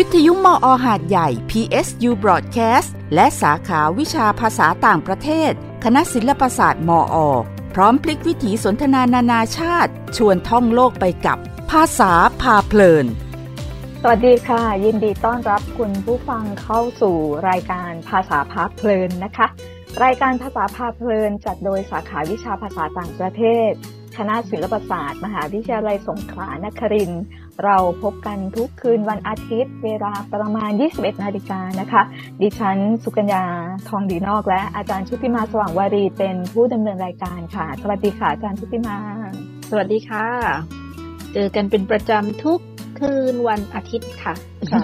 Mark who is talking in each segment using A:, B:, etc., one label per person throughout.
A: วิทยุมออหาดใหญ่ PSU Broadcast และสาขาวิชาภาษาต่างประเทศ คณะศิลปศาสตร์มออพร้อมพลิกวิถีสนทนานานาชาติ ชวนท่องโลกไปกับภาษาพาเพลิน
B: สวัสดีค่ะ ยินดีต้อนรับคุณผู้ฟังเข้าสู่รายการภาษาพาเพลินนะคะ รายการภาษาพาเพลินจัดโดยสาขาวิชาภาษาต่างประเทศ คณะศิลปศาสตร์ มหาวิทยาลัยสงขลานครินทร์เราพบกันทุกคืนวันอาทิตย์ เวลาประมาณ 21 นาฬิกานะคะ ดิฉันสุกัญญาทองดีนอกและอาจารย์ชุติมาสว่างวารีเป็นผู้ดำเนินรายการค่ะ สวัสดีค่ะอาจารย์ชุติมา
C: สวัสดีค่ะ เจอกันเป็นประจำทุกคืนวันอาทิตย์ค่ะ
B: ค่ะ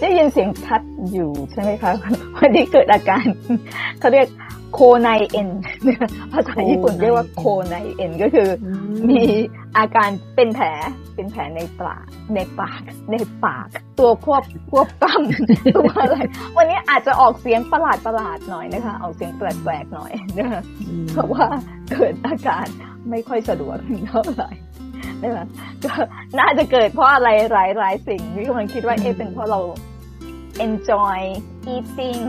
B: ได้ยินเสียงชัดอยู่ใช่ไหมคะวันนี้เกิดอาการเขาเรียก โคไนเอ็นภาษาญี่ปุ่นเรียกว่าโคไนเอ็นก็คืออมีอาการเป็นแผลเป็นแผลในปากในปากในปาก ตัวควบควบกำตัวอะไรวันนี้อาจจะออกเสียงประหลาดประหลาดหน่อยนะคะออกเสียงแปลกๆหน่อยนะคะเพราะว่าเกิดอาการไม่ค่อยสะดวกเท่าไหร่นะคะก็น่าจะเกิดเพราะอะไรหลายๆสิ่งที่กำลังคิดว่าเอ๊ะเป็นเพราะเรา enjoy eating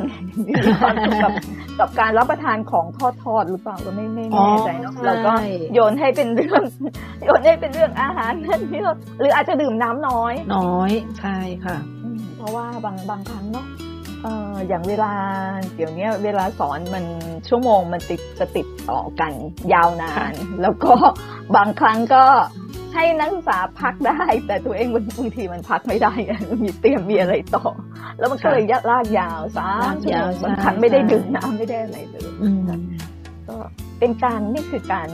B: มีความสุขกับกับการรับประทานของทอดทอดหรือเปล่าก็ไม่ไม่ไม่แน่ใจเนาะเราก็โยนให้เป็นเรื่องโยนให้เป็นเรื่องอาหารนั่นนี่หรืออาจจะดื่มน้ำน้อย
C: น้อยใช่ค่ะ
B: เพราะว่าบางบางครั้งเนาะเอออย่างเวลาเดี๋ยวนี้เวลาสอนมันชั่วโมงมันติดจะติดต่อกันยาวนาน แล้วก็บางครั้งก็ ให้นักศึกษาพักได้ แต่ตัวเองบางทีมันพักไม่ได้มีเตรียมมีอะไรต่อ แล้วมันก็เลยยัดลากยาวสามชั่วโมงบางครั้งไม่ได้ดื่มน้ำไม่ได้อะไรเลยก็เป็นการนี่คือการ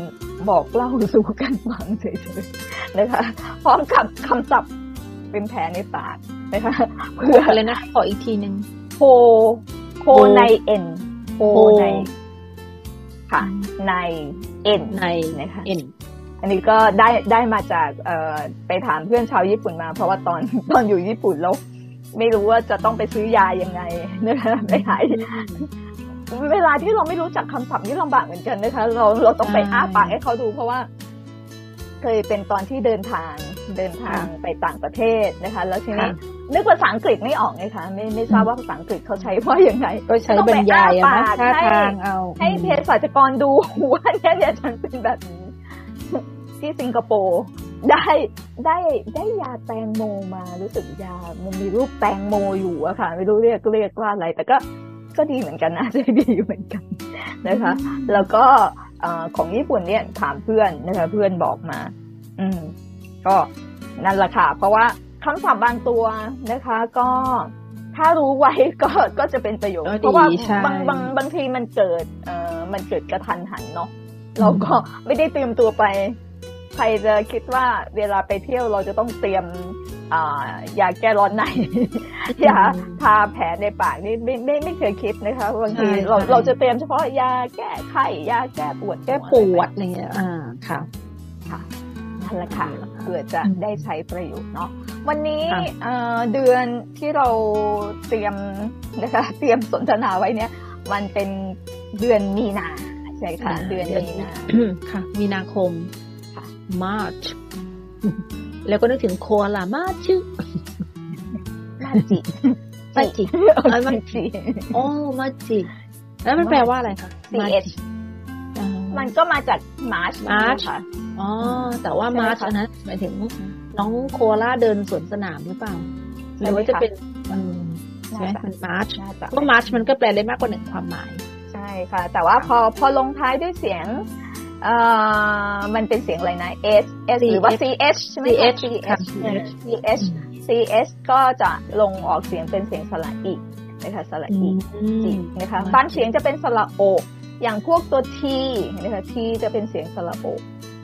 B: บอกเล่าสู่กันฟังเฉยๆนะคะ พร้อมกับคำศัพท์เป็นแผลในปากนะคะเพื่อ
C: อะไรนะขออีกทีหนึ่ง
B: โคโคในเอ็นโคในค่ะในเอ็น
C: ใน
B: นะคะ
C: เอ็น
B: อันนี้ก็ได้ได้มาจากเอ่อไปถามเพื่อนชาวญี่ปุ่นมา เพราะว่าตอนตอนอยู่ญี่ปุ่นแล้วไม่รู้ว่าจะต้องไปซื้อยายังไงนะคะไปหายเวลาที่เราไม่รู้จักคำศัพท์นี่ลำบากเหมือนกันนะคะ เราเราต้องไปอ้าปากให้เขาดู เพราะว่าเคยเป็นตอนที่เดินทางเดินทางไปต่างประเทศนะคะ แล้วทีนี้นึกภาษาอังกฤษไม่ออกไงคะไม่ไม่ทราบว่าภาษาอังกฤษเขาใช้ว่ายังไง
C: ก็ใช้บรรยายอะนะท่าทางเอา
B: ให้เภสัชกรดูว่าเนี่ยเนี่ยฉันเป็นแบบนี้ ที่สิงคโปร์ได้ได้ได้ยาแตงโมมารู้สึกยามันมีรูปแตงโมอยู่อะค่ะ ไม่รู้เรียกเรียกว่าอะไร แต่ก็ก็ดีเหมือนกันนะใจดีเหมือนกันนะคะ แล้วก็ของญี่ปุ่นเนี่ยถามเพื่อนนะคะ เพื่อนบอกมา อืม ก็นั่นแหละค่ะ เพราะว่าคำศัพท์บางตัวนะคะ ก็ถ้ารู้ไว้ก็ก็จะเป็นประโยชน์เพราะว่าบางบางบางทีมันเกิด เอ่อมันเกิดกระทันหันเนาะเราก็ไม่ได้เตรียมตัวไป ใครจะคิดว่าเวลาไปเที่ยวเราจะต้องเตรียมยาแก้ร้อนในยาทาแผลในปากนี่ไม่ไม่ไม่เคยคิดนะคะบางทีเราเราจะเตรียมเฉพาะยาแก้ไข้ยาแก้ปวด
C: แก้ปวดอะไรเงี้ยอ่าค่ะ
B: ค่ะนั่นแหละค่ะเพื่อจะได้ใช้ประโยชน์เนาะวันนี้เดือนที่เราเตรียมนะคะเตรียมสนทนาไว้เนี่ย มันเป็นเดือนมีนาใช่ค่ะ เดือนมีนา
C: ค่ะ มีนาคม
B: ค่ะ
C: March แล้วก็นึกถึงโคอาลามาชึ
B: มาจิ
C: มาจิ
B: มาจิ
C: โอ้มาจิแล้วมันแปลว่าอะไรคะ
B: ch มันก็มาจาก March
C: March ค่ะอ๋อ แต่ว่า March อันนั้นหมายถึงน้องโคอาลาเดินสวนสนามหรือเปล่าหรือว่าจะเป็นใช่ไหมมัน March เพราะ March มันก็แปลได้มากกว่าหนึ่งความหมาย
B: ใช่ค่ะ แต่ว่าพอพอลงท้ายด้วยเสียง เอ่อมันเป็นเสียงอะไรนะ s s หรือว่า ch ใช่ไหม
C: ch
B: ch ch ก็จะลงออกเสียงเป็นเสียงสระอีนะคะสระอีจีนะคะบางเสียงจะเป็นสระโออย่างพวกตัว t นะคะ t จะเป็นเสียงสระโอ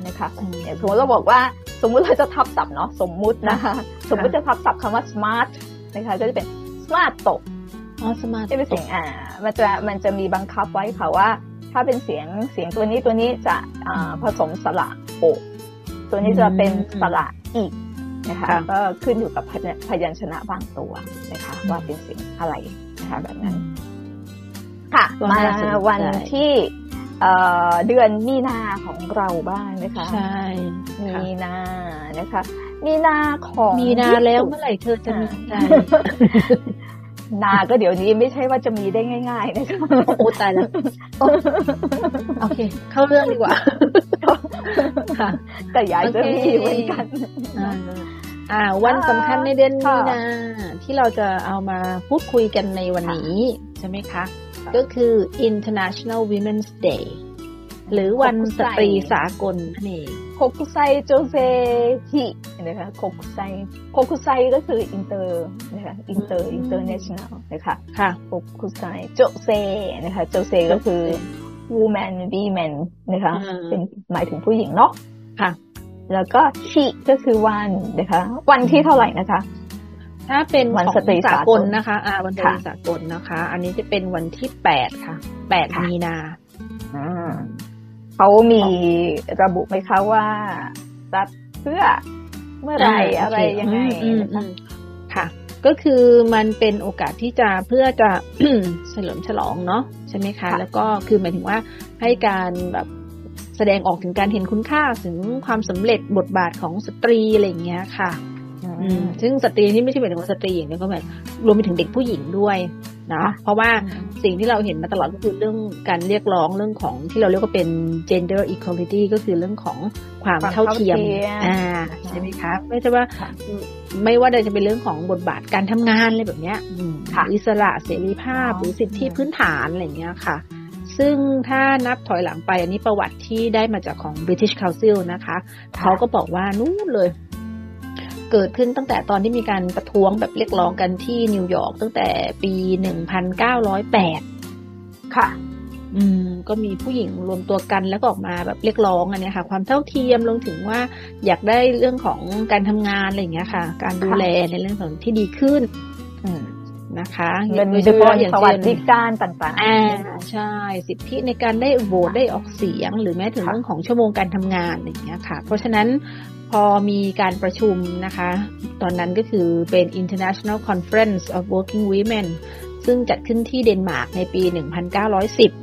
B: นะคะอย่างสมมติเราบอกว่าสมมุติเราจะทับศัพท์เนาะสมมุตินะคะสมมุติจะทับศัพท์คำว่า smart นะคะก็จะเป็น smart ตก
C: อ๋อ smart
B: จะเป็นเสียงอ่ามันจะมันจะมีบังคับไว้ค่ะว่า ถ้าเป็นเสียงเสียงตัวนี้ตัวนี้จะผสมสระโอตัวนี้จะเป็นสระอีนะคะก็ขึ้นอยู่กับพยัญชนะบางตัวนะคะ ว่าเป็นเสียงอะไรนะคะแบบนั้น ค่ะ มาวันที่เดือนมีนาของเราบ้างนะคะ
C: ใช่
B: มีนานะคะ มีนาของ
C: มีนาแล้วเมื่อไหร่เธอจะมีใจ
B: นาก็เดี๋ยวนี้ไม่ใช่ว่าจะมีได้ง่ายๆนะคะ
C: โอ้ตายแล้วโอเค เข้าเรื่องดีกว่าค่ะ
B: แต่อยากจะมีเหมือนกัน
C: อ่า วันสำคัญในเดือนมีนาที่เราจะเอามาพูดคุยกันในวันนี้ ใช่ไหมคะ ก็คือ International Women's Day หรือวันสตรีสากลนั่นเอง
B: 国際女性日 นะคะ 国際 国際 ก็คืออินเตอร์นะคะ inter international นะคะ
C: ค่ะ
B: 国際女性 นะคะ 女性 ก็คือ woman women นะคะเป็นหมายถึงผู้หญิงเนาะ
C: ค่ะ
B: แล้วก็ชิก็คือวันนะคะ วันที่เท่าไหร่นะคะ
C: ถ้าเป็นวันสตรีสากลนะคะ อ่า วันสตรีสากลนะคะ อันนี้จะเป็นวันที่แปดค่ะ แปดมีนา
B: อ่า เขามีระบุไหมคะว่าจัดเพื่อเมื่อไรอะไรยังไง
C: ค่ะ ก็คือมันเป็นโอกาสที่จะเพื่อจะเฉลิมฉลองเนาะใช่ไหมคะแล้วก็คือหมายถึงว่าให้การแบบแสดงออกถึงการเห็นคุณค่าถึงความสำเร็จบทบาทของสตรีอะไรอย่างเงี้ยค่ะซึ่งสตรีที่ไม่ใช่หมายถึงว่าสตรีอย่างเดียวก็แบบรวมไปถึงเด็กผู้หญิงด้วย นะเพราะว่าสิ่งที่เราเห็นมาตลอดก็คือเรื่องการเรียกร้องเรื่องของที่เราเรียกว่าเป็น gender equality ก็คือเรื่องของความเท่าเทียมอ่าใช่ไหมคะไม่ใช่ว่าไม่ว่าจะเป็นเรื่องของบทบาทการทำงานอะไรแบบเนี้ยอิสระเสรีภาพหรือสิทธิพื้นฐานอะไรเงี้ยค่ะ ซึ่งถ้านับถอยหลังไปอันนี้ประวัติที่ได้มาจากของ British Council นะคะ เขาก็บอกว่านู้นเลย เกิดขึ้นตั้งแต่ตอนที่มีการประท้วงแบบเรียกร้องกันที่นิวยอร์กตั้งแต่ปีหนึ่งพันเก้าร้อยแปด
B: ค่ะ
C: อืม ก็มีผู้หญิงรวมตัวกันแล้วก็ออกมาแบบเรียกร้องอันนี้ค่ะ ความเท่าเทียมลงถึงว่าอยากได้เรื่องของการทำงานอะไรอย่างเงี้ยค่ะ การดูแลในเรื่องของที่ดีขึ้น นะคะ
B: โดยเฉพาะอย่างสวัสดิการต่างๆ
C: อ่าใช่ สิทธิในการได้โหวตได้ออกเสียง หรือแม้ถึงเรื่องของชั่วโมงการทำงานอย่างเงี้ยค่ะ เพราะฉะนั้นพอมีการประชุมนะคะ ตอนนั้นก็คือเป็น International Conference of Working Women ซึ่งจัดขึ้นที่เดนมาร์กในปี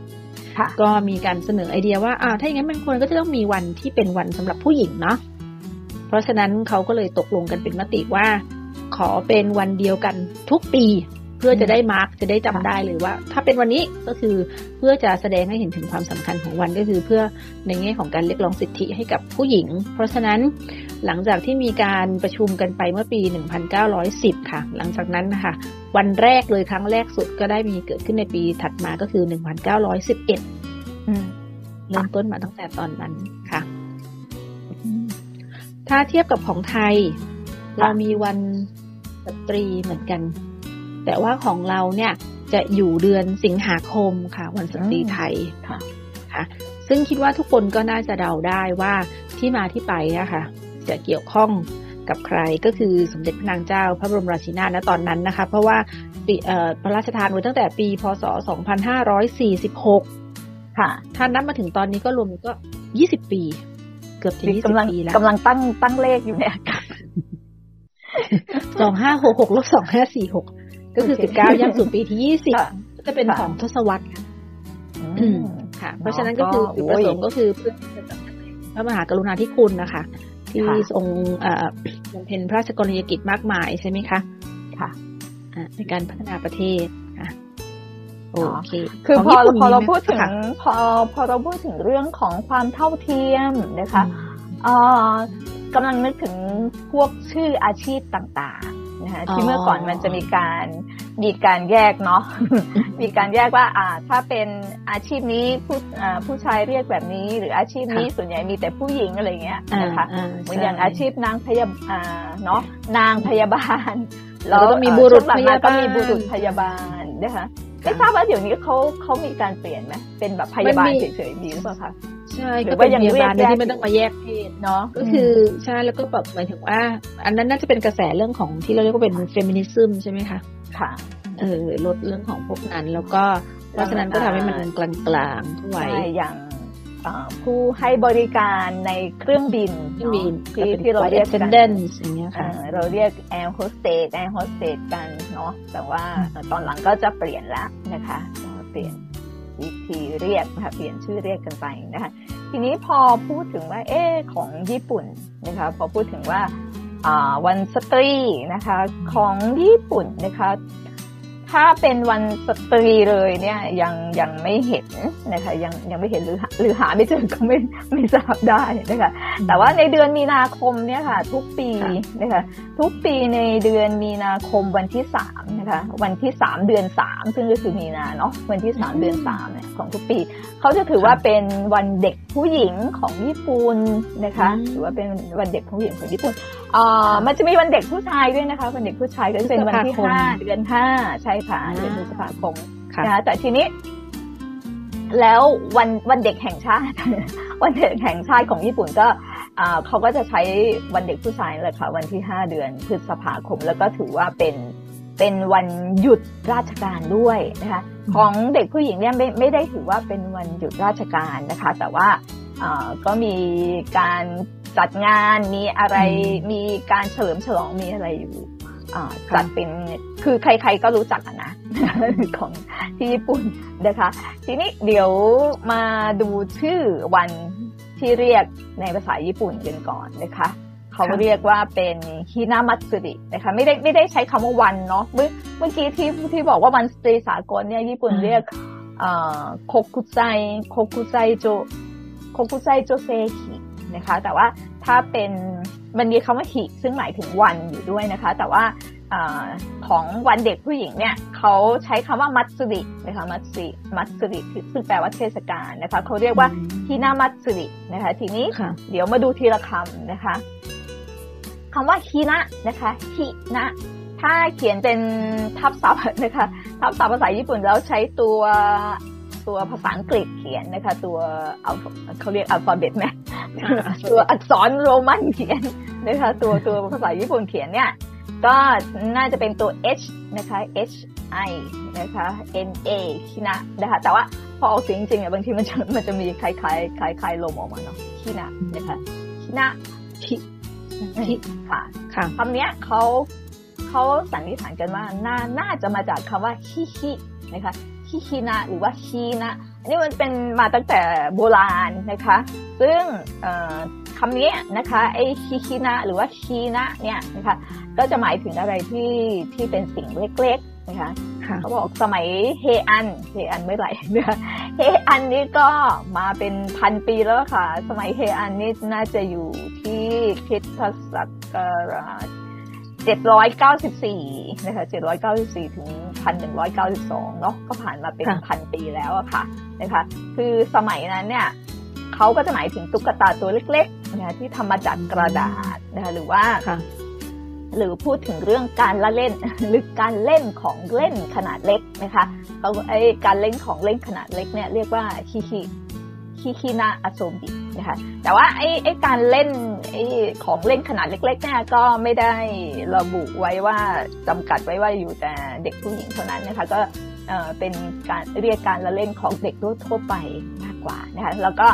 C: 1910 ก็มีการเสนอไอเดียว่าอ่าถ้าอย่างนั้นมันควรก็จะต้องมีวันที่เป็นวันสำหรับผู้หญิงเนาะ เพราะฉะนั้นเขาก็เลยตกลงกันเป็นมติว่า ขอเป็นวันเดียวกันทุกปี เพื่อจะได้มาร์กจะได้จำได้เลยว่า ถ้าเป็นวันนี้ก็คือเพื่อจะแสดงให้เห็นถึงความสำคัญของวันก็คือเพื่อในแง่ของการเรียกร้องสิทธิให้กับผู้หญิง เพราะฉะนั้นหลังจากที่มีการประชุมกันไปเมื่อปี 1910 ค่ะ หลังจากนั้นนะคะวันแรกเลยครั้งแรกสุดก็ได้มีเกิดขึ้นในปีถัดมาก็คือ 1911เริ่มต้นมาตั้งแต่ตอนนั้นค่ะ ถ้าเทียบกับของไทย เรามีวันสตรีเหมือนกัน แต่ว่าของเราเนี่ยจะอยู่เดือนสิงหาคมค่ะ วันสตรีไทยค่ะค่ะซึ่งคิดว่าทุกคนก็น่าจะเดาได้ว่าที่มาที่ไปอะค่ะจะเกี่ยวข้องกับใครก็คือสมเด็จพระนางเจ้าพระบรมราชินีนะตอนนั้นนะคะ เพราะว่าพระราชทานไว้ตั้งแต่ปี พศ 2546 ค่ะ ถ้านับมาถึงตอนนี้ก็รวมก็ 20 ปี เกือบถึง20 ปีแล้ว
B: กำลังตั้งตั้งเลขอยู่เนี่ย
C: สองห้าหกหกลบสองห้าสี่หก ก็คือสิบเก้าย่างสู่ปีที่ยี่สิบก็จะเป็นของทศวรรษค่ะ เพราะฉะนั้นก็คือจุดประสงค์ก็คือเพื่อพระมหากรุณาธิคุณนะคะ ที่ทรงบำเพ็ญพระราชกรณียกิจมากมายใช่ไหมคะ
B: ค่ะ
C: ในการพัฒนาประเทศค่ะโอเค
B: คือพอพอเราพูดถึงพอพอเราพูดถึงเรื่องของความเท่าเทียมนะคะกำลังนึกถึงพวกชื่ออาชีพต่าง นะคะที่เมื่อก่อนมันจะมีการมีการแยกเนาะมีการแยกว่าอ่าถ้าเป็นอาชีพนี้ผู้ผู้ชายเรียกแบบนี้ หรืออาชีพนี้ส่วนใหญ่มีแต่ผู้หญิงอะไรเงี้ยนะคะเหมือนอย่างอาชีพนางพยาบาลเนาะนางพยาบาล
C: แล้วก็มีบุรุษพยาบาล
B: ก็มีบุรุษพยาบาลนะคะไม่ทราบว่าเดี๋ยวนี้เขาเขามีการเปลี่ยนไหมเป็นแบบพยาบาลเฉยๆมีหรือเปล่าคะ
C: ใช่ก็เป็นพยาบาลที่ไม่ต้องมาแยกเพศเนาะก็คือใช่แล้วก็แบบหมายถึงว่า อันนั้นน่าจะเป็นกระแสเรื่องของที่เราเรียกว่าเป็น feminism ใช่ไหมคะ
B: ค่ะ
C: เออลดเรื่องของพวกนั้น แล้วก็เพราะฉะนั้นก็ทำให้มันกลางๆ
B: ด้วยอย่างผู้ให้บริการในเครื่องบิน
C: ที่ที่เราเรียกกันอย่างเงี้ยค่ะ
B: เราเรียกแอร์โฮสเตสแอร์โฮสเตสกันเนาะแต่ว่าตอนหลังก็จะเปลี่ยนแล้วนะคะเปลี่ยน วิธีเรียกนะคะเปลี่ยนชื่อเรียกกันไปนะคะทีนี้พอพูดถึงว่าเอ๊ของญี่ปุ่นนะคะพอพูดถึงว่าวันสตรีนะคะของญี่ปุ่นนะคะ ถ้าเป็นวันสตรีเลยเนี่ย ยังยังไม่เห็นนะคะยังยังไม่เห็นหรือหรือหาไม่เจอก็ไม่ไม่ทราบได้นะคะแต่ว่าในเดือนมีนาคมเนี่ยค่ะ ทุกปีนะคะทุกปีในเดือนมีนาคมวันที่สามนะคะวันที่สามเดือนสามซึ่งก็คือมีนาเนาะวันที่สามเดือนสามเนี่ยของทุกปี เขาจะถือว่าเป็นวันเด็กผู้หญิงของญี่ปุ่นนะคะถือว่าเป็นวันเด็กผู้หญิงของญี่ปุ่น อ่ามันจะมีวันเด็กผู้ชายด้วยนะคะ วันเด็กผู้ชายก็จะเป็นวันที่ห้าเดือนห้าใช่ค่ะเดือนพฤษภาคมนะคะแต่ทีนี้ แล้ววันวันเด็กแห่งชาติ วันเด็กแห่งชาติของญี่ปุ่นก็เขาก็จะใช้วันเด็กผู้ชายเลยค่ะ วันที่ห้าเดือนพฤษภาคม แล้วก็ถือว่าเป็นเป็นวันหยุดราชการด้วยนะคะของเด็กผู้หญิงเนี่ยไม่ไม่ได้ถือว่าเป็นวันหยุดราชการนะคะ แต่ว่าก็มีการ จัดงานมีอะไรมีการเฉลิมฉลองมีอะไรอยู่จัดเป็นคือใครๆก็รู้จักนะของที่ญี่ปุ่นนะคะ ทีนี้เดี๋ยวมาดูชื่อวันที่เรียกในภาษาญี่ปุ่นกันก่อนนะคะเขาเรียกว่าเป็นฮินามัตสึรินะคะไม่ได้ไม่ได้ใช้คำว่าวันเนาะเมื่อเมื่อกี้ที่ที่บอกว่าวันสตรีสากลเนี่ยญี่ปุ่นเรียกโคกุไซโคกุไซโจโคกุไซโจเซฮิ นะคะ แต่ว่าถ้าเป็นมันมีคำว่าฮิซึ่งหมายถึงวันอยู่ด้วยนะคะ แต่ว่าอของวันเด็กผู้หญิงเนี่ยเขาใช้คำว่ามัตสึรินะคะมัตสึริมัตสึริซึ่งแปลว่าเทศกาลนะคะเขาเรียกว่าฮินามัตสึรินะคะ ทีนี้เดี๋ยวมาดูทีละคำนะคะคำว่าฮินะนะคะฮินะถ้าเขียนเป็นทับศัพท์นะคะทับศัพท์ภาษาญี่ปุ่นแล้วใช้ตัวตัวภาษาอังกฤษเขียนนะคะ ตัวเอาเขาเรียกอัลฟาเบตไหม ตัวอักษรโรมันเขียนนะคะ ตัวตัวภาษาญี่ปุ่นเขียนเนี่ยก็น่าจะเป็นตัว H นะคะ H I นะคะ N A คินะนะคะแต่ว่าพอออกเสียงจริงๆอะบางทีมันจะมันจะมีคล้ายๆคล้ายๆลมออกมาเนาะคินะนะคะคินะคิคิค่ะค่ะคำนี้เขาเขาสันนิษฐานกันว่าน่าน่าจะมาจากคำว่าฮิฮินะคะฮิฮินะหรือว่าฮีนะอั นนี้มันเป็นมาตั้งแต่โบราณนะคะ ซึ่งคำนี้นะคะไอฮิฮินะหรือว่าฮีนะเนี่ยนะคะก็จะหมายถึงอะไรที่ที่เป็นสิ่งเล็กๆนะคะเขาบอกสมัยเฮอันเฮอันไม่ไหลเนี่ยเฮอันนี่ก็มาเป็นพันปีแล้วค่ะ สมัยเฮอันนี่น่าจะอยู่ที่คิดศักราช794 นะคะ 794 ถึง 1192 เนาะก็ผ่านมาเป็นพันปีแล้วอะค่ะนะคะคือสมัยนั้นเนี่ยเขาก็จะหมายถึงตุ๊กตาตัวเล็กๆนะคะที่ทำมาจากกระดาษนะคะหรือว่าหรือพูดถึงเรื่องการละเล่นหรือการเล่นของเล่นขนาดเล็กนะคะเขาไอ้การเล่นของเล่นขนาดเล็กเนี่ยเรียกว่าฮิฮิฮิฮินาอาโซบิ นะคะแต่ว่าไอ้ไอ้การเล่นไอ้ของเล่นขนาดเล็กๆเนี่ยก็ไม่ได้ระบุไว้ว่าจำกัดไว้ว่าอยู่แต่เด็กผู้หญิงเท่านั้นนะคะ ก็เป็นการเรียกการละเล่นของเด็กทั่วไปมากกว่านะคะแล้วก็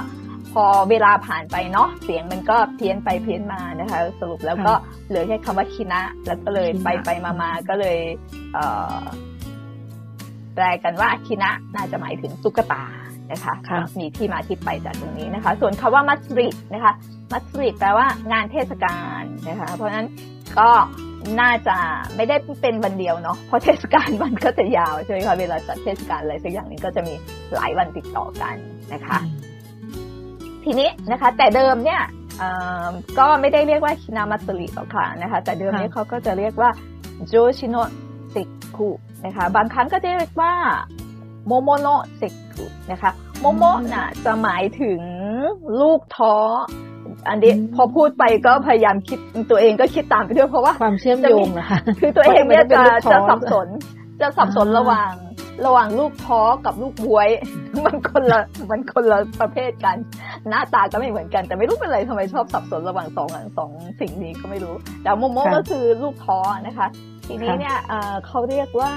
B: พอเวลาผ่านไปเนาะเสียงมันก็เพี้ยนไปเพี้ยนมานะคะ สรุปแล้วก็เหลือแค่คำว่าคินะ แล้วก็เลยไปไปมามาก็เลยแปลกันว่าคินะน่าจะหมายถึงตุ๊กตา นะคะมีที่มาที่ไปจากตรงนี้นะคะ ส่วนคาว่ามัสรินะคะ มัสริแปลว่างานเทศกาลนะคะ เพราะฉะนั้นก็น่าจะไม่ได้เป็นวันเดียวเนาะเพราะเทศกาลมันก็จะยาวใช่ไหมคะเวลาจัดเทศกาลอะไรสักอย่างนึงก็จะมีหลายวันติดต่อกันนะคะ ทีนี้นะคะ แต่เดิมเนี่ยก็ไม่ได้เรียกว่าひな祭りหรอกค่ะนะคะ แต่เดิมนี้เขาก็จะเรียกว่า上巳の節句นะคะ บางครั้งก็จะเรียกว่า 桃の節句 นะคะ 桃 น่ะจะหมายถึงลูกท้อ อันนี้พอพูดไปก็พยายามคิดตัวเองก็คิดตามไปด้วยเพราะว่า
C: ความเชื่อมโยงนะคะ
B: คือตัวเองเนี่ยจะจะสับสนจะสับสนระหว่างระหว่างลูกท้อกับลูกบวย มันคนละมันคนละประเภทกัน หน้าตาก็ไม่เหมือนกัน แต่ไม่รู้เป็นไรทำไมชอบสับสนระหว่างสองสองสิ่งนี้ก็ไม่รู้ แต่โมโมก็คือลูกท้อนะคะ ทีนี้เนี่ยเขาเรียกว่า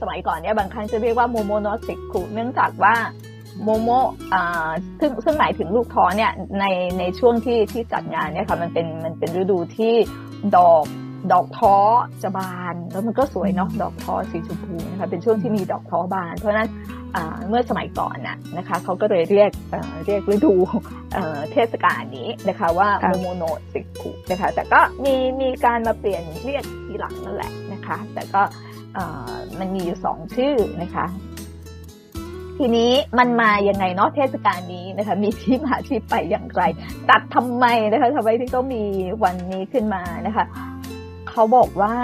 B: สมัยก่อนเนี่ยบางครั้งจะเรียกว่าโมโมโนสิกุเนื่องจากว่าโมโมอ่าซึ่งซึ่งหมายถึงลูกท้อเนี่ยในในช่วงที่ที่จัดงานเนี่ยค่ะมันเป็นมันเป็นฤดูที่ดอกดอกท้อจะบานแล้วมันก็สวยเนาะดอกท้อสีชมพูนะคะเป็นช่วงที่มีดอกท้อบาน เพราะฉะนั้นเมื่อสมัยก่อนน่ะนะคะเขาก็เลยเรียกเรียกฤดูเทศกาลนี้นะคะว่าโมโมโนสิกุนะคะแต่ก็มีมีการมาเปลี่ยนเรียกทีหลังนั่นแหละนะคะ แต่ก็ มันมีอยู่สองชื่อนะคะ ทีนี้มันมายังไงเนาะเทศกาลนี้นะคะ มีที่มาที่ไปอย่างไรตัดทำไมนะคะทำไมที่ต้องมีวันนี้ขึ้นมานะคะ เขาบอกว่า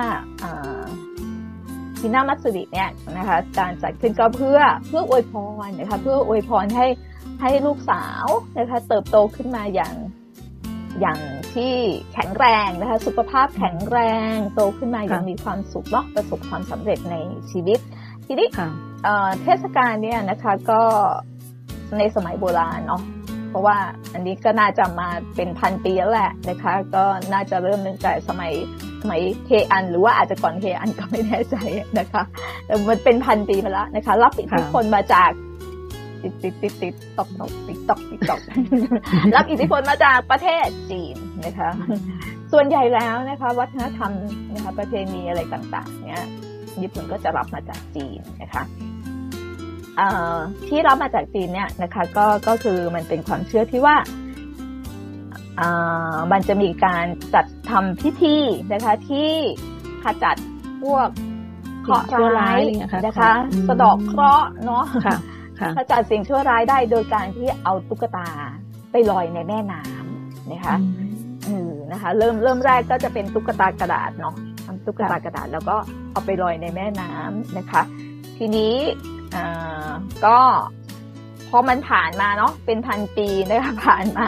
B: ทีนามัตสุริเนี่ยนะคะ การจัดขึ้นก็เพื่อเพื่ออวยพรนะคะ เพื่ออวยพรให้ให้ลูกสาวนะคะ เติบโตขึ้นมาอย่างอย่าง ที่แข็งแรงนะคะ สุขภาพแข็งแรงโตขึ้นมาอย่างมีความสุขเนาะประสบความสำเร็จในชีวิต ทีนี้เทศกาลเนี่ยนะคะก็ในสมัยโบราณเนาะเพราะว่าอันนี้ก็น่าจะมาเป็นพันปีแล้วแหละนะคะ ก็น่าจะเริ่มตั้งแต่สมัยสมัยเฮอัน หรือว่าอาจจะก่อนเฮอันก็ไม่แน่ใจนะคะแต่มันเป็นพันปีมาแล้วนะคะ รับอิทธิพลมาจาก ติดติดติดติดตอกตอกติดตอกติดตอกรับอิทธิพลมาจากประเทศจีนนะคะ ส่วนใหญ่แล้วนะคะ วัฒนธรรมนะคะประเพณีอะไรต่าง ๆ เนี้ยญี่ปุ่นก็จะรับมาจากจีนนะคะที่รับมาจากจีนเนี่ยนะคะก็ก็คือมันเป็นความเชื่อที่ว่ามันจะมีการจัดทำพิธีนะคะที่ขจัดพวกเคราะห์ร้ายนะคะ สะดอกเคราะห์เนาะ ขจัดสิ่งชั่วร้ายได้โดยการที่เอาตุ๊กตาไปลอยในแม่น้ำนะคะอือนะคะ เริ่มเริ่มแรกก็จะเป็นตุ๊กตากระดาษเนาะทำตุ๊กตากระดาษแล้วก็เอาไปลอยในแม่น้ำนะคะ ทีนี้ก็พอมันผ่านมาเนาะเป็นพันปีนะคะผ่านมา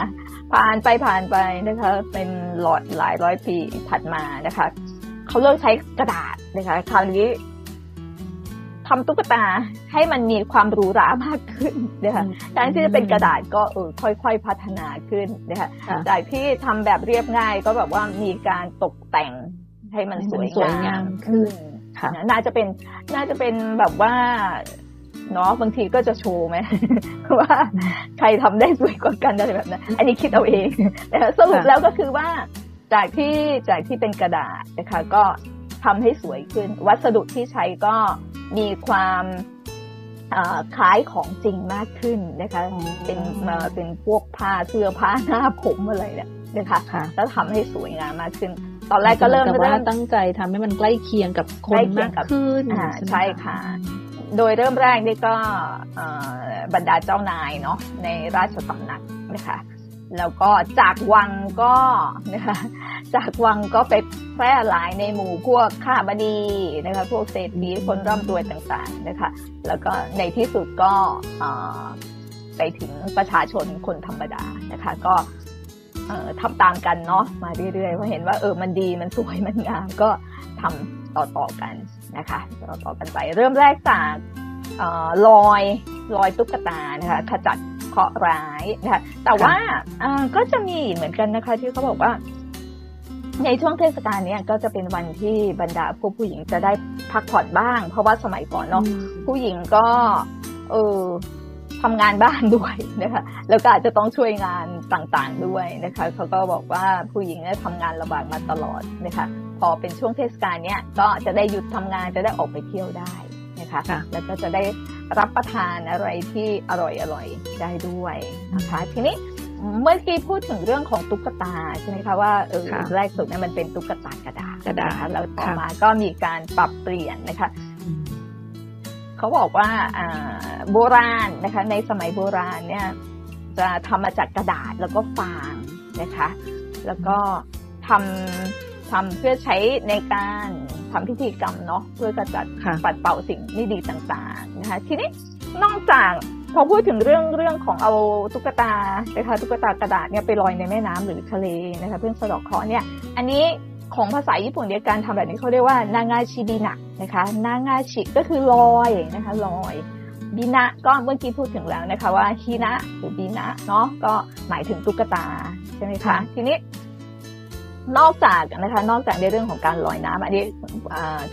B: ผ่านไปผ่านไปนะคะ เป็นหลอดหลายร้อยปีถัดมานะคะเขาเลิกใช้กระดาษนะคะ คราวนี้ ทำตุ๊กตาให้มันมีความหรูหรามากขึ้นนะคะแทนที่จะเป็นกระดาษก็เออค่อยๆพัฒนาขึ้นนะคะจากที่ทำแบบเรียบง่ายก็แบบว่ามีการตกแต่งให้มันสวยงามขึ้นน่าจะเป็นน่าจะเป็นแบบว่าเนาะบางทีก็จะโชว์ไหมว่าใครทำได้สวยกว่ากันอะไรแบบนั้นอันนี้คิดเอาเองแต่สรุปแล้วก็คือว่าจากที่จากที่เป็นกระดาษนะคะก็ทำให้สวยขึ้น วัสดุที่ใช้ก็ มีความคล้ายของจริงมากขึ้นนะคะ เป็นเป็นพวกผ้าเสื้อผ้าหน้าผมอะไรเนี่ยนะคะแล้วทำให้สวยงามมากขึ้น ตอนแรกก็เริ่ม
C: แต่ว่าตั้งใจทำให้มันใกล้เคียงกับคนมากขึ้น
B: ใช่ค่ะ โดยเริ่มแรกนี่ก็บรรดาเจ้านายเนาะในราชสำนักนะคะ แล้วก็จากวังก็นะคะจากวังก็ไปแพร่หลายในหมู่พวกข้าบดีนะคะพวกเศรษฐีคนร่ำรวยต่างๆนะคะแล้วก็ในที่สุดก็ไปถึงประชาชนคนธรรมดานะคะก็ทำตามกันเนาะมาเรื่อยๆเพราะเห็นว่าเออมันดีมันสวยมันงามก็ทำต่อๆกันนะคะต่อๆกันไป เริ่มแรกจากลอยลอยตุ๊กตานะคะขจัด เคราะห์ร้ายนะคะแต่ว่าก็จะมีเหมือนกันนะคะ ที่เขาบอกว่า ในช่วงเทศกาลนี้ก็จะเป็นวันที่บรรดาพวกผู้หญิงจะได้พักผ่อนบ้าง เพราะว่าสมัยก่อนเนาะผู้หญิงก็เออทำงานบ้านด้วยนะคะแล้วก็อาจจะต้องช่วยงานต่างๆด้วยนะคะเขาก็บอกว่าผู้หญิงเนี่ยทำงานลำบากมาตลอดนะคะพอเป็นช่วงเทศกาลเนี้ยก็จะได้หยุดทำงานจะได้ออกไปเที่ยวได้ นะคะแล้วก็จะได้รับประทานอะไรที่อร่อยอร่อยได้ด้วยนะคะทีนี้เมื่อกี้พูดถึงเรื่องของตุ๊กตาใช่ไหมคะว่าเออแรกสุดเนี่ยมันเป็นตุ๊กตากระดาษ
C: กระดาษ
B: แล้วต่อมาก็มีการปรับเปลี่ยนนะคะเขาบอกว่าโบราณนะคะ ในสมัยโบราณเนี่ย จะทำมาจากกระดาษแล้วก็ฟางนะคะ แล้วก็ทำทำเพื่อใช้ในการ ทำพิธีกรรมเนาะเพื่อกระจัดปัดเป่าสิ่งไม่ดีต่างๆนะคะทีนี้นอกจากพอพูดถึงเรื่องเรื่องของเอาตุ๊กตานะคะตุ๊กตากระดาษเนี่ยไปลอยในแม่น้ำหรือทะเลนะคะเพื่อสะดอกเคราะห์เนี่ยอันนี้ของภาษาญี่ปุ่นเนี่ยการทำแบบนี้เขาเรียกว่านางาชิบินะนะคะนางาชิก็คือลอยนะคะลอยบินะก็เมื่อกี้พูดถึงแล้วนะคะว่าฮินะหรือบินะเนาะก็หมายถึงตุ๊กตาใช่ไหมคะทีนี้ นอกจากนะคะ นอกจากในเรื่องของการลอยน้ำอันนี้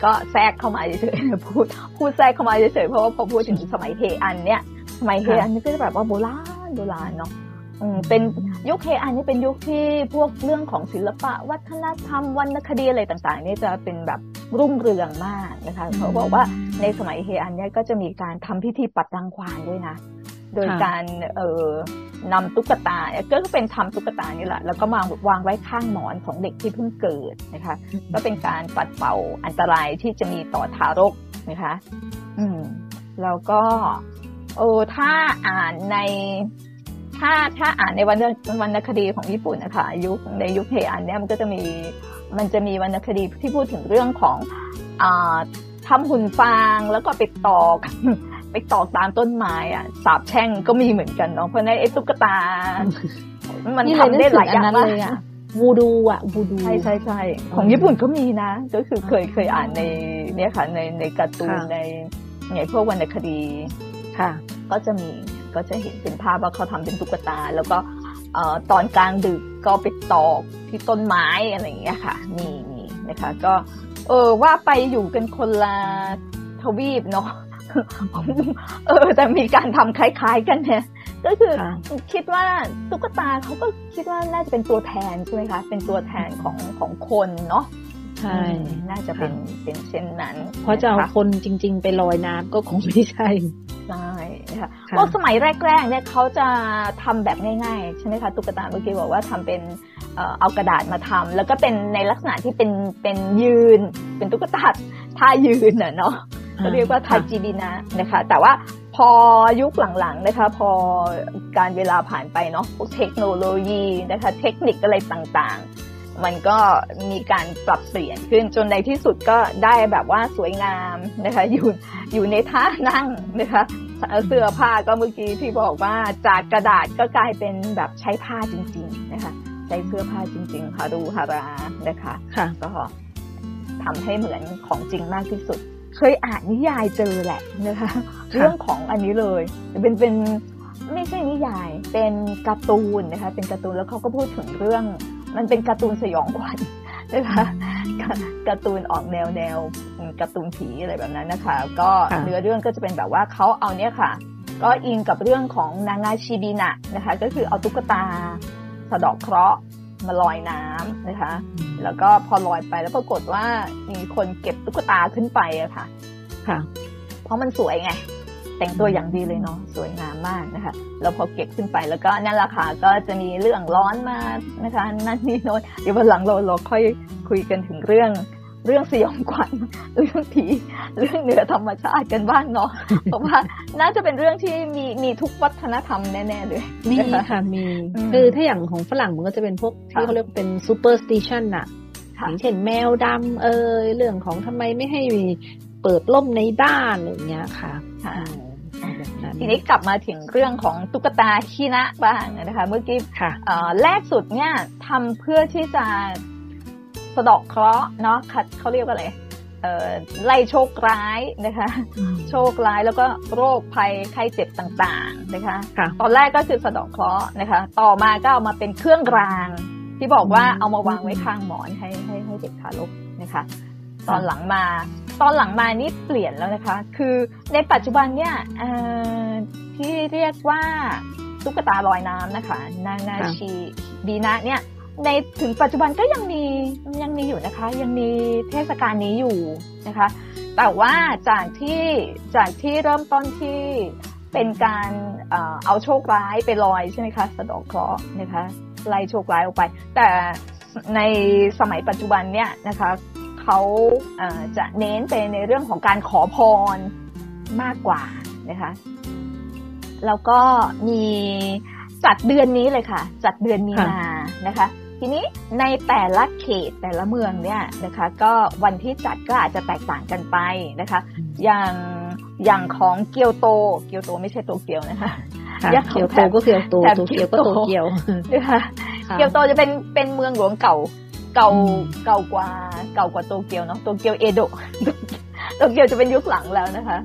B: ก็แทรกเข้ามาเฉยๆพูดพูดแทรกเข้ามาเฉยๆเพราะว่าพอพูดถึงสมัยเฮอันเนี่ยสมัยเฮอันนี่ก็จะแบบว่าโบราณโบราณเนาะเป็นยุคเฮอันนี่เป็นยุคที่พวกเรื่องของศิลปะ วัฒนธรรมวรรณคดีอะไรต่างๆ นี่จะเป็นแบบรุ่งเรืองมากนะคะเขาบอกว่าในสมัยเฮอันเนี่ยก็จะมีการทำพิธีปัดรังควานด้วยนะ โดยการเอ่อ นำตุ๊กตาก็เป็นทำตุ๊กตานี่แหละแล้วก็มาวางไว้ข้างหมอนของเด็กที่เพิ่งเกิดนะคะ ก็เป็นการปัดเป่าอันตรายที่จะมีต่อทารกนะคะ อืม แล้วก็โอ้ถ้าอ่านใน ถ้าถ้าอ่านในวรรณวรรณคดีของญี่ปุ่นนะคะยุคในยุคเฮอันเนี่ยมันก็จะมีมันจะมีวรรณคดีที่พูดถึงเรื่องของอ่าทำหุ่นฟางแล้วก็ไปตอก ไปตอกตามต้นไม้อะสาบแช่งก็มีเหมือนกันเนาะเพราะในไอ้ตุ๊กตา มันทำได้หลายอย่างมาก
C: วูดูอะวูดู
B: ใช่ใช่ใช่ของญี่ปุ่นก็มีนะ ก็คือเคยเคยอ่านในเนี่ยค่ะในในการ์ตูนในไงพวกวรรณคดี
C: ค่ะ
B: ก็จะมีก็จะเห็นเป็นภาพว่าเขาทำเป็นตุ๊กตา แล้วก็ตอนกลางดึกก็ไปตอกที่ต้นไม้อะไรอย่างเงี้ยค่ะมีมีนะคะ ก็ เออว่าไปอยู่กันคนละทวีปเนาะ เออ แต่มีการทำคล้าย ๆ กันเนี่ยก็คือคิดว่าตุ๊กตาเขาก็คิดว่าน่าจะเป็นตัวแทนใช่ไหมคะ เป็นตัวแทนของของคนเนาะ
C: ใช่
B: น่าจะเป็นเป็นเช่นนั้น
C: เพราะจะเอาคนจริง ๆ ไปลอยน้ำก็คงไม่ใช่
B: ใช่ค่ะพวกสมัยแรกๆเนี่ยเขาจะทำแบบง่าย ๆ ใช่ไหมคะตุ๊กตาเมื่อกี้บอกว่าทำเป็นเอากระดาษมาทำแล้วก็เป็นในลักษณะที่เป็นเป็นยืน เป็นตุ๊กตาท่ายืนเนาะ ก็เรียกว่าทาจิบินะนะคะ แต่ว่าพอยุคหลังๆนะคะ พอการเวลาผ่านไปเนาะพวกเทคโนโลยีนะคะ เทคนิคอะไรต่างๆ มันก็มีการปรับเปลี่ยนขึ้นจนในที่สุดก็ได้แบบว่าสวยงามนะคะ อยู่อยู่ในท่านั่งนะคะเสื้อผ้าก็เมื่อกี้ที่บอกว่าจากกระดาษก็กลายเป็นแบบใช้ผ้าจริง ๆ นะคะ ใช้เสื้อผ้าจริงๆฮารูฮารานะคะ
C: ค่ะ
B: ก็ทำให้เหมือนของจริงมากที่สุด เคยอ่านนิยายเจอแหละนะคะ เรื่องของอันนี้เลยเป็นเป็นไม่ใช่นิยาย เป็นการ์ตูนนะคะ เป็นการ์ตูนแล้วเขาก็พูดถึงเรื่อง มันเป็นการ์ตูนสยองขวัญนะคะการ์ตูนออกแนวแนวการ์ตูนผีอะไรแบบนั้นนะคะ ก็เนื้อเรื่องก็จะเป็นแบบว่าเขาเอาเนี้ยค่ะ ก็อิงกับเรื่องของนางาชิบินะนะคะ ก็คือเอาตุ๊กตาสะดอกเคราะห์ มาลอยน้ำนะคะ แล้วก็พอลอยไปแล้วปรากฏว่ามีคนเก็บตุ๊กตาขึ้นไปอะค่ะ
C: ค่ะ
B: เพราะมันสวยไง แต่งตัวอย่างดีเลยเนาะสวยงามมากนะคะแล้วพอเก็บขึ้นไปแล้วก็นั่นแหละค่ะก็จะมีเรื่องร้อนมานะคะ นั่นนี่โน้นเดี๋ยววันหลังเราเราค่อยคุยกันถึงเรื่อง เรื่องสยองขวัญเรื่องผีเรื่องเหนือธรรมชาติกันบ้างเนาะเพราะว่าน่าจะเป็นเรื่องที่มีมีทุกวัฒนธรรมแน่ ๆ เลย
C: มีค่ะมีคือถ้าอย่างของฝรั่งมันก็จะเป็นพวกที่เขาเรียกเป็น superstition อะอย่างเช่นแมวดำเอยเรื่องของทำไมไม่ให้เปิดร่มในบ้านอย่างเงี้ยค่ะ
B: ทีนี้กลับมาถึงเรื่องของตุ๊กตาขี้นะบ้างนะคะ เมื่อกี้แรกสุดเนี่ยทำเพื่อที่จะ สะดอกเคราะห์เนาะเขาเรียกว่าอะไรไล่โชคร้ายนะคะ โชคร้ายแล้วก็โรคภัยไข้เจ็บต่างๆนะคะ ตอนแรกก็คือสะดอกเคราะห์นะคะ ต่อมาก็เอามาเป็นเครื่องราง ที่บอกว่าเอามาวางไว้ข้างหมอนให้ให้ให้เด็กทารกนะคะ ตอนหลังมา ตอนหลังมานี่เปลี่ยนแล้วนะคะ คือในปัจจุบันเนี่ยที่เรียกว่าตุ๊กตาลอยน้ำนะคะ นานาชีบีนะเนี่ย ในถึงปัจจุบันก็ยังมียังมีอยู่นะคะ ยังมีเทศกาลนี้อยู่นะคะ แต่ว่าจากที่จากที่เริ่มต้นที่เป็นการเอาโชคร้ายไปลอยใช่ไหมคะสะดอกเคราะห์นะคะไล่โชคร้ายออกไป แต่ในสมัยปัจจุบันเนี่ยนะคะเขาจะเน้นไปในเรื่องของการขอพรมากกว่านะคะแล้วก็มีจัดเดือนนี้เลยค่ะ จัดเดือนมีนานะคะ ทีนี้ในแต่ละเขตแต่ละเมืองเนี่ยนะคะ ก็วันที่จัดก็อาจจะแตกต่างกันไปนะคะ อย่างอย่างของเกียวโต เกียวโตไม่ใช่โตเกียวนะคะ
C: เกียวโตก็เกียวโตโตเกียวก็โตเกียว
B: นะคะเกียวโตจะเป็นเป็นเมืองหลวงเก่าเก่าเก่ากว่าเก่ากว่าโตเกียวเนาะโตเกียวเอโดะโตเกียวจะเป็นยุคหลังแล้วนะคะ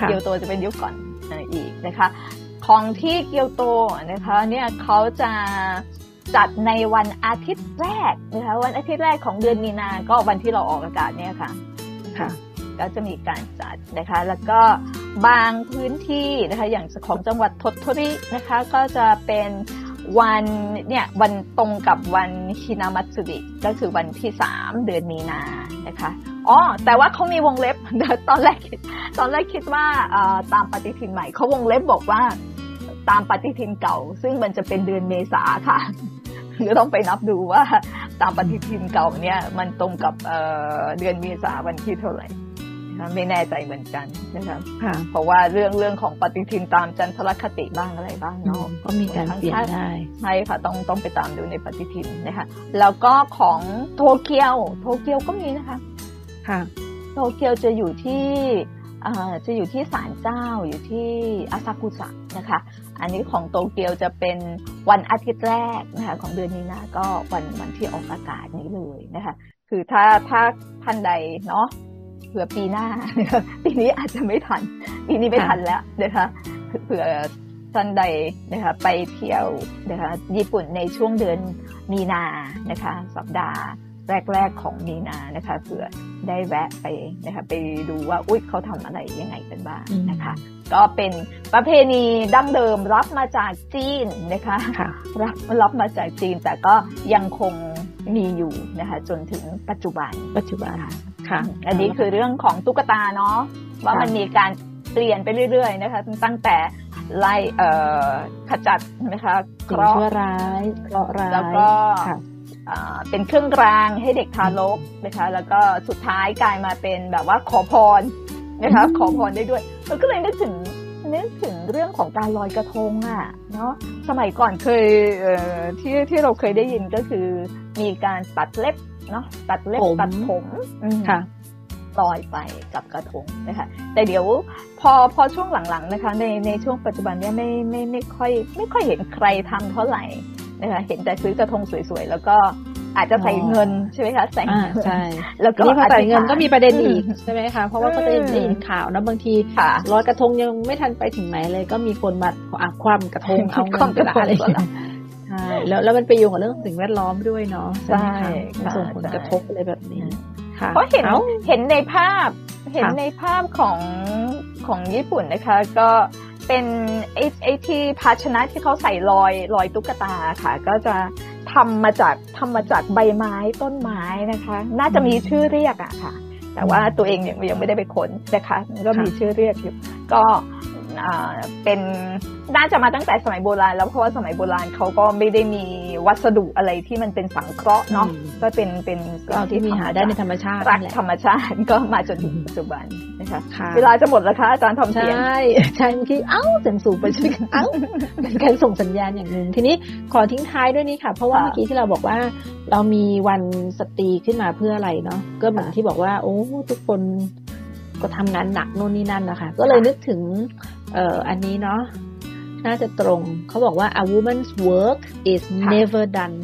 B: เกียวโตจะเป็นยุคก่อนอีกนะคะ ของที่เกียวโตนะคะ เนี่ยเขาจะ จัดในวันอาทิตย์แรกนะคะวันอาทิตย์แรกของเดือนมีนา ก็วันที่เราออกอากาศเนี่ยค่ะ
C: ค่ะ
B: ก็จะมีการจัดนะคะ แล้วก็บางพื้นที่นะคะ อย่างของจังหวัดทศทรินะคะ ก็จะเป็นวันเนี่ยวันตรงกับวันฮินามัตสึริก็คือวันที่สามเดือนมีนานะคะอ๋อแต่ว่าเขามีวงเล็บตอนแรกตอนแรกคิดว่าตามปฏิทินใหม่เขาวงเล็บบอกว่าตามปฏิทินเก่า ซึ่งมันจะเป็นเดือนเมษาค่ะ ก็ต้องไปนับดูว่าตามปฏิทินเก่าเนี่ย มันตรงกับเดือนเมษาวันที่เท่าไหร่ไม่แน่ใจเหมือนกันนะครับเพราะว่าเรื่องเรื่องของปฏิทินตามจันทรคติบ้างอะไรบ้างเนาะ
C: ก็มีการเปลี่ยนได้
B: ใช่ค่ะต้องต้องไปตามดูในปฏิทินนะคะแล้วก็ของโตเกียว โตเกียวก็มีนะคะ
C: ค่ะ
B: โตเกียวจะอยู่ที่จะอยู่ที่ศาลเจ้าอยู่ที่อาซากุสะนะคะ อันนี้ของโตเกียวจะเป็นวันอาทิตย์แรกนะคะของเดือนนี้นะก็วันวันที่ออกอากาศนี้เลยนะคะ คือถ้าถ้าท่านใดเนาะเผื่อปีหน้าปีนี้อาจจะไม่ทัน ปีนี้ไม่ทันแล้วนะคะเผื่อท่านใดนะคะไปเที่ยวนะคะญี่ปุ่นในช่วงเดือนมีนานะคะ สัปดาห์แรกๆของมีนานะคะเผื่อได้แวะไปนะคะไปดูว่าอุ๊ยเขาทำอะไรยังไงกันบ้างนะคะ ก็เป็นประเพณีดั้งเดิมรับมาจากจีนนะคะรับรับมาจากจีนแต่ก็ยังคงมีอยู่นะคะ จนถึงปัจจุบัน
C: ปัจจุบัน
B: ค่ะ อันนี้คือเรื่องของตุ๊กตาเนาะว่ามันมีการเปลี่ยนไปเรื่อย ๆ นะคะ ตั้งแต่ไล่ขจัดนะคะ
C: เคราะห์ร้ายเคราะห์ร้าย
B: แล้วก็เป็นเครื่องรางให้เด็กทารกนะคะ แล้วก็สุดท้ายกลายมาเป็นแบบว่าขอพร นะคะขอพรได้ด้วยเราก็เลยนึกถึงนึกถึงเรื่องของการลอยกระทงอะเนาะสมัยก่อนเคยที่ที่เราเคยได้ยินก็คือ มีการตัดเล็บเนาะตัดเล็บตัดผม
C: ค่ะ
B: ลอยไปกับกระทงนะคะแต่เดี๋ยวพอพอช่วงหลังๆนะคะ ในในช่วงปัจจุบันเนี้ยไม่ไม่ไม่ค่อย ไม่ค่อยเห็นใครทำเท่าไหร่นะคะเห็นแต่ซื้อกระทงสวยๆ แล้วก็ อาจจะใส่เงินใช่ไหมคะใส่
C: ใช่
B: แล้
C: วก็พอใส่เงินก็มีประเด็นอีกใช่ไหมคะเพราะว่าก็จะได้ยินข่าวนะบางทีร้อยกระทงยังไม่ทันไปถึงไหนเลย ก็มีคนมาอักความกระทงเอาเงินกระดาษอะไรใช่แล้วแล้วมันไปโยงกับเรื่องสิ่งแวดล้อมด้วยเนาะใช่ส่งผลกระทบอะไรแบบนี้
B: เพราะเห็นเห็นในภาพเห็นในภาพของของญี่ปุ่นนะคะ ก็เป็นไอ้ไอ้ที่ภาชนะที่เขาใส่ลอยลอยตุ๊กตาค่ะ ก็จะ ทำมาจากทำมาจากใบไม้ต้นไม้นะคะ น่าจะมีชื่อเรียกอะค่ะ แต่ว่าตัวเองยังยังไม่ได้ไปค้นนะคะ ก็มีชื่อเรียกอยู่ ก็ เป็นน่าจะมาตั้งแต่สมัยโบราณ แล้วเพราะว่าสมัยโบราณเขาก็ไม่ได้มีวัสดุอะไรที่มันเป็นสังเคราะห์เนาะก็เป็นเป็น
C: ก็ที่มีหาได้ในธรรมชาติ
B: รักธรรมชาติก็มาจนถึงปัจจุบันนะคะเวลาจะหมดแล้วคะอาจารย์ทอมเสียง
C: ใช่ใช่เมื่อกี้เอ้าเสียงสูงไปช่วยกันเอ้าเป็นการส่งสัญญาณอย่างหนึ่งทีนี้ขอทิ้งท้ายด้วยนี่ค่ะ เพราะว่าเมื่อกี้ที่เราบอกว่าเรามีวันสตรีขึ้นมาเพื่ออะไรเนาะก็เหมือนที่บอกว่า โอ้ทุกคน ก็ทำงานหนักโน่นนี่นั่นนะคะ ก็เลยนึกถึงเอ่ออันนี้เนาะน่าจะตรงเขาบอกว่า a woman's work is never done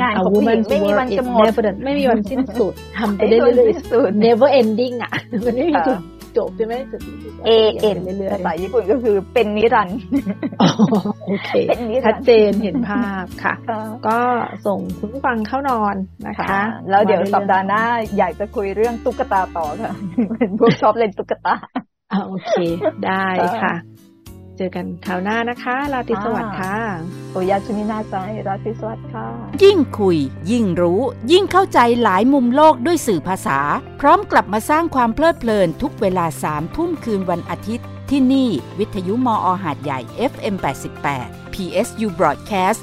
B: งานของผู้หญิงไม่มีวันจะหมด
C: ไม่มีวันสิ้นสุดทำไปได้เรื่อยๆ never ending อะมันไม่มีจุด จบใช่ไหมจุด
B: เอเอ็นเรื่อยๆภาษาญี่ปุ่นก็คือเป็นนิรันดร์
C: โอเคชัดเจนเห็นภาพค่ะ ก็ส่งคุณผู้ฟังเข้านอนนะคะ
B: แล้วเดี๋ยวสัปดาห์หน้าอยากจะคุยเรื่องตุ๊กตาต่อค่ะเป็นพวกชอบเล่นตุ๊กตา
C: อ่าโอเค ได้ค่ะ เจอกันคราวหน้านะคะราตรีสวัสดิ์ค่ะ
B: โอยาชุนินาใจราตรีสวัสดิ์ค่ะ
A: ยิ่งคุย ยิ่งรู้ ยิ่งเข้าใจหลายมุมโลกด้วยสื่อภาษา พร้อมกลับมาสร้างความเพลิดเพลินทุกเวลาสามทุ่มคืนวันอาทิตย์ ที่นี่ วิทยุมออหาดใหญ่ FM 88 PSU Broadcast